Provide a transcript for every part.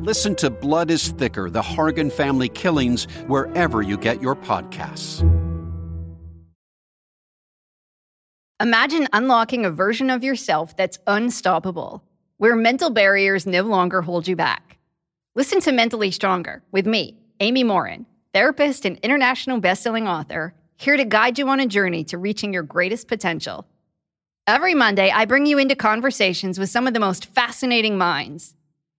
Listen to Blood is Thicker The Hargan Family Killings wherever you get your podcasts. Imagine unlocking a version of yourself that's unstoppable, where mental barriers no longer hold you back. Listen to Mentally Stronger with me, Amy Morin, therapist and international bestselling author, here to guide you on a journey to reaching your greatest potential. Every Monday, I bring you into conversations with some of the most fascinating minds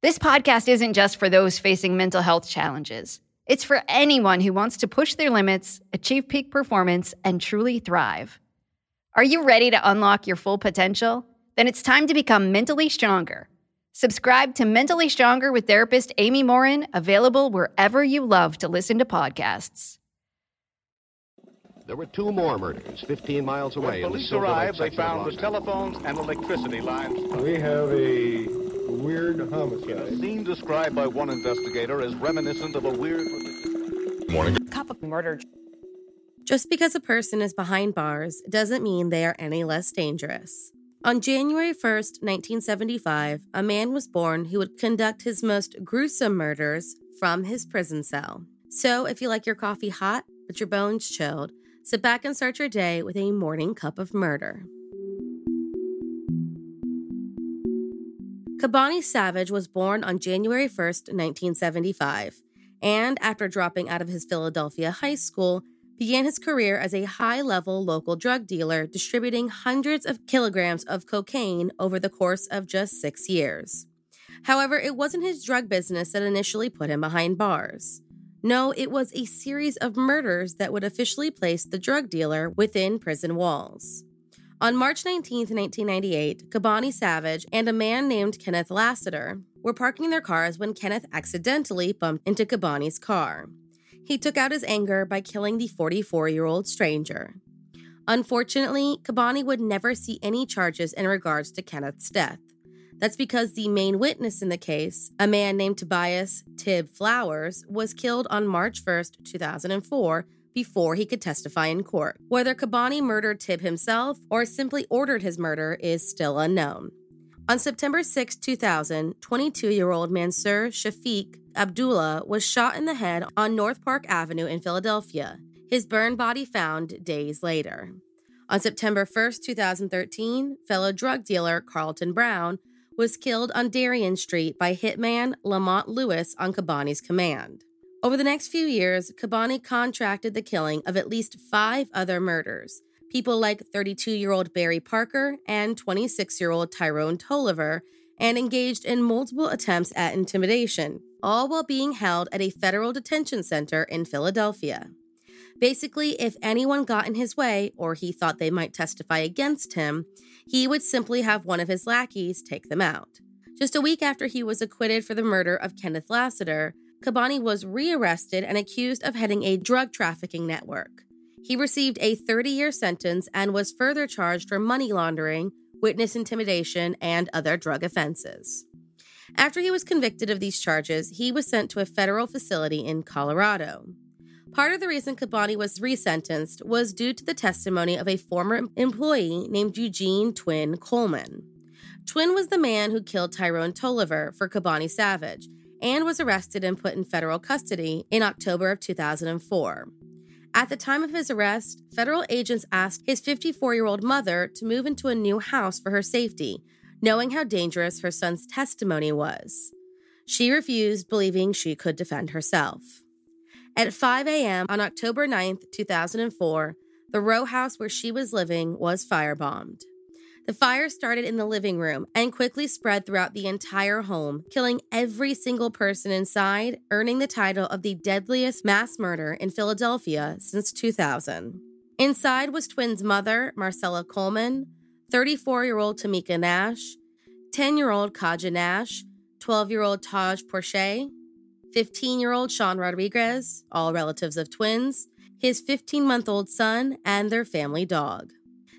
This podcast isn't just for those facing mental health challenges. It's for anyone who wants to push their limits, achieve peak performance, and truly thrive. Are you ready to unlock your full potential? Then it's time to become mentally stronger. Subscribe to Mentally Stronger with therapist Amy Morin, available wherever you love to listen to podcasts. There were two more murders 15 miles away. When police arrived, they found the telephones and electricity lines. We have a weird homicide. A scene described by one investigator as reminiscent of a weird. Morning. Cup of murder. Just because a person is behind bars doesn't mean they are any less dangerous. On January 1st, 1975, a man was born who would conduct his most gruesome murders from his prison cell. So, if you like your coffee hot but your bones chilled, sit back and start your day with a morning cup of murder. Kaboni Savage was born on January 1st, 1975, and after dropping out of his Philadelphia high school, began his career as a high level local drug dealer, distributing hundreds of kilograms of cocaine over the course of just six years. However, it wasn't his drug business that initially put him behind bars. No, it was a series of murders that would officially place the drug dealer within prison walls. On March 19, 1998, Kaboni Savage and a man named Kenneth Lassiter were parking their cars when Kenneth accidentally bumped into Kaboni's car. He took out his anger by killing the 44 year old stranger. Unfortunately, Kaboni would never see any charges in regards to Kenneth's death. That's because the main witness in the case, a man named Tybius Tib Flowers, was killed on March 1st, 2004 before he could testify in court. Whether Kaboni murdered Tib himself or simply ordered his murder is still unknown. On September 6, 2000, 22 year old Mansur Shafiq Abdullah was shot in the head on North Park Avenue in Philadelphia, his burned body found days later. On September 1, 2013, fellow drug dealer Carlton Brown was killed on Darien Street by hitman Lamont Lewis on Kaboni's command. Over the next few years, Kaboni contracted the killing of at least five other murders. People like 32 year old Barry Parker and 26 year old Tyrone Tolliver, and engaged in multiple attempts at intimidation, all while being held at a federal detention center in Philadelphia. Basically, if anyone got in his way or he thought they might testify against him, he would simply have one of his lackeys take them out. Just a week after he was acquitted for the murder of Kenneth Lassiter, Kaboni was rearrested and accused of heading a drug trafficking network. He received a 30 year sentence and was further charged for money laundering, witness intimidation, and other drug offenses. After he was convicted of these charges, he was sent to a federal facility in Colorado. Part of the reason Kaboni was resentenced was due to the testimony of a former employee named Eugene Twin Coleman. Twin was the man who killed Tyrone Tolliver for Kaboni Savage and was arrested and put in federal custody in October of 2004. At the time of his arrest, federal agents asked his 54 year old mother to move into a new house for her safety, knowing how dangerous her son's testimony was. She refused, believing she could defend herself. At 5 a.m. on October 9, 2004, the row house where she was living was firebombed. The fire started in the living room and quickly spread throughout the entire home, killing every single person inside, earning the title of the deadliest mass murder in Philadelphia since 2000. Inside was twins' mother, Marcella Coleman, 34 year old Tamika Nash, 10 year old Kaja Nash, 12 year old Taj Porsche, 15 year old Sean Rodriguez, all relatives of twins, his 15 month old son, and their family dog.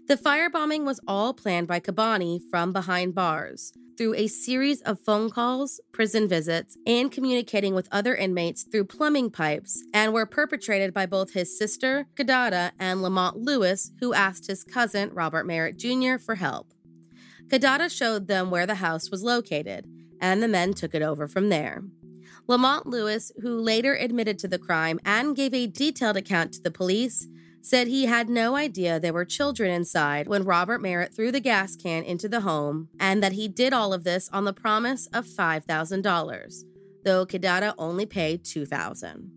The firebombing was all planned by Kaboni from behind bars through a series of phone calls, prison visits, and communicating with other inmates through plumbing pipes, and were perpetrated by both his sister, Kidada, and Lamont Lewis, who asked his cousin, Robert Merritt Jr., for help. Kidada showed them where the house was located, and the men took it over from there. Lamont Lewis, who later admitted to the crime and gave a detailed account to the police, said he had no idea there were children inside when Robert Merritt threw the gas can into the home and that he did all of this on the promise of $5,000, though Kidada only paid 2000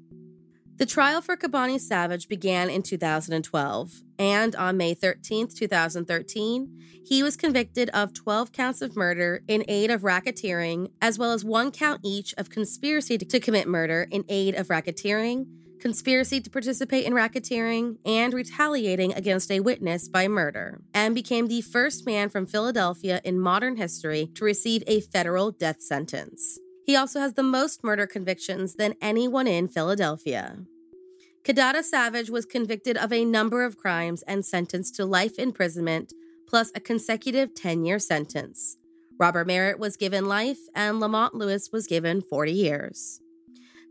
The trial for Kaboni Savage began in 2012, and on May 13, 2013, he was convicted of 12 counts of murder in aid of racketeering, as well as one count each of conspiracy to commit murder in aid of racketeering conspiracy to participate in racketeering, and retaliating against a witness by murder, and became the first man from Philadelphia in modern history to receive a federal death sentence. He also has the most murder convictions than anyone in Philadelphia. Kidada Savage was convicted of a number of crimes and sentenced to life imprisonment plus a consecutive 10 year sentence. Robert Merritt was given life, and Lamont Lewis was given 40 years.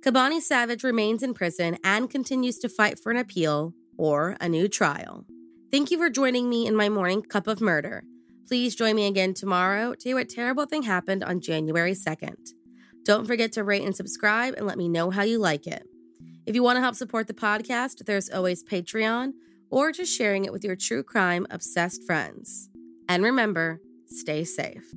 Kaboni Savage remains in prison and continues to fight for an appeal or a new trial. Thank you for joining me in my morning cup of murder. Please join me again tomorrow to hear what terrible thing happened on January 2nd. Don't forget to rate and subscribe and let me know how you like it. If you want to help support the podcast, there's always Patreon or just sharing it with your true crime obsessed friends. And remember, stay safe.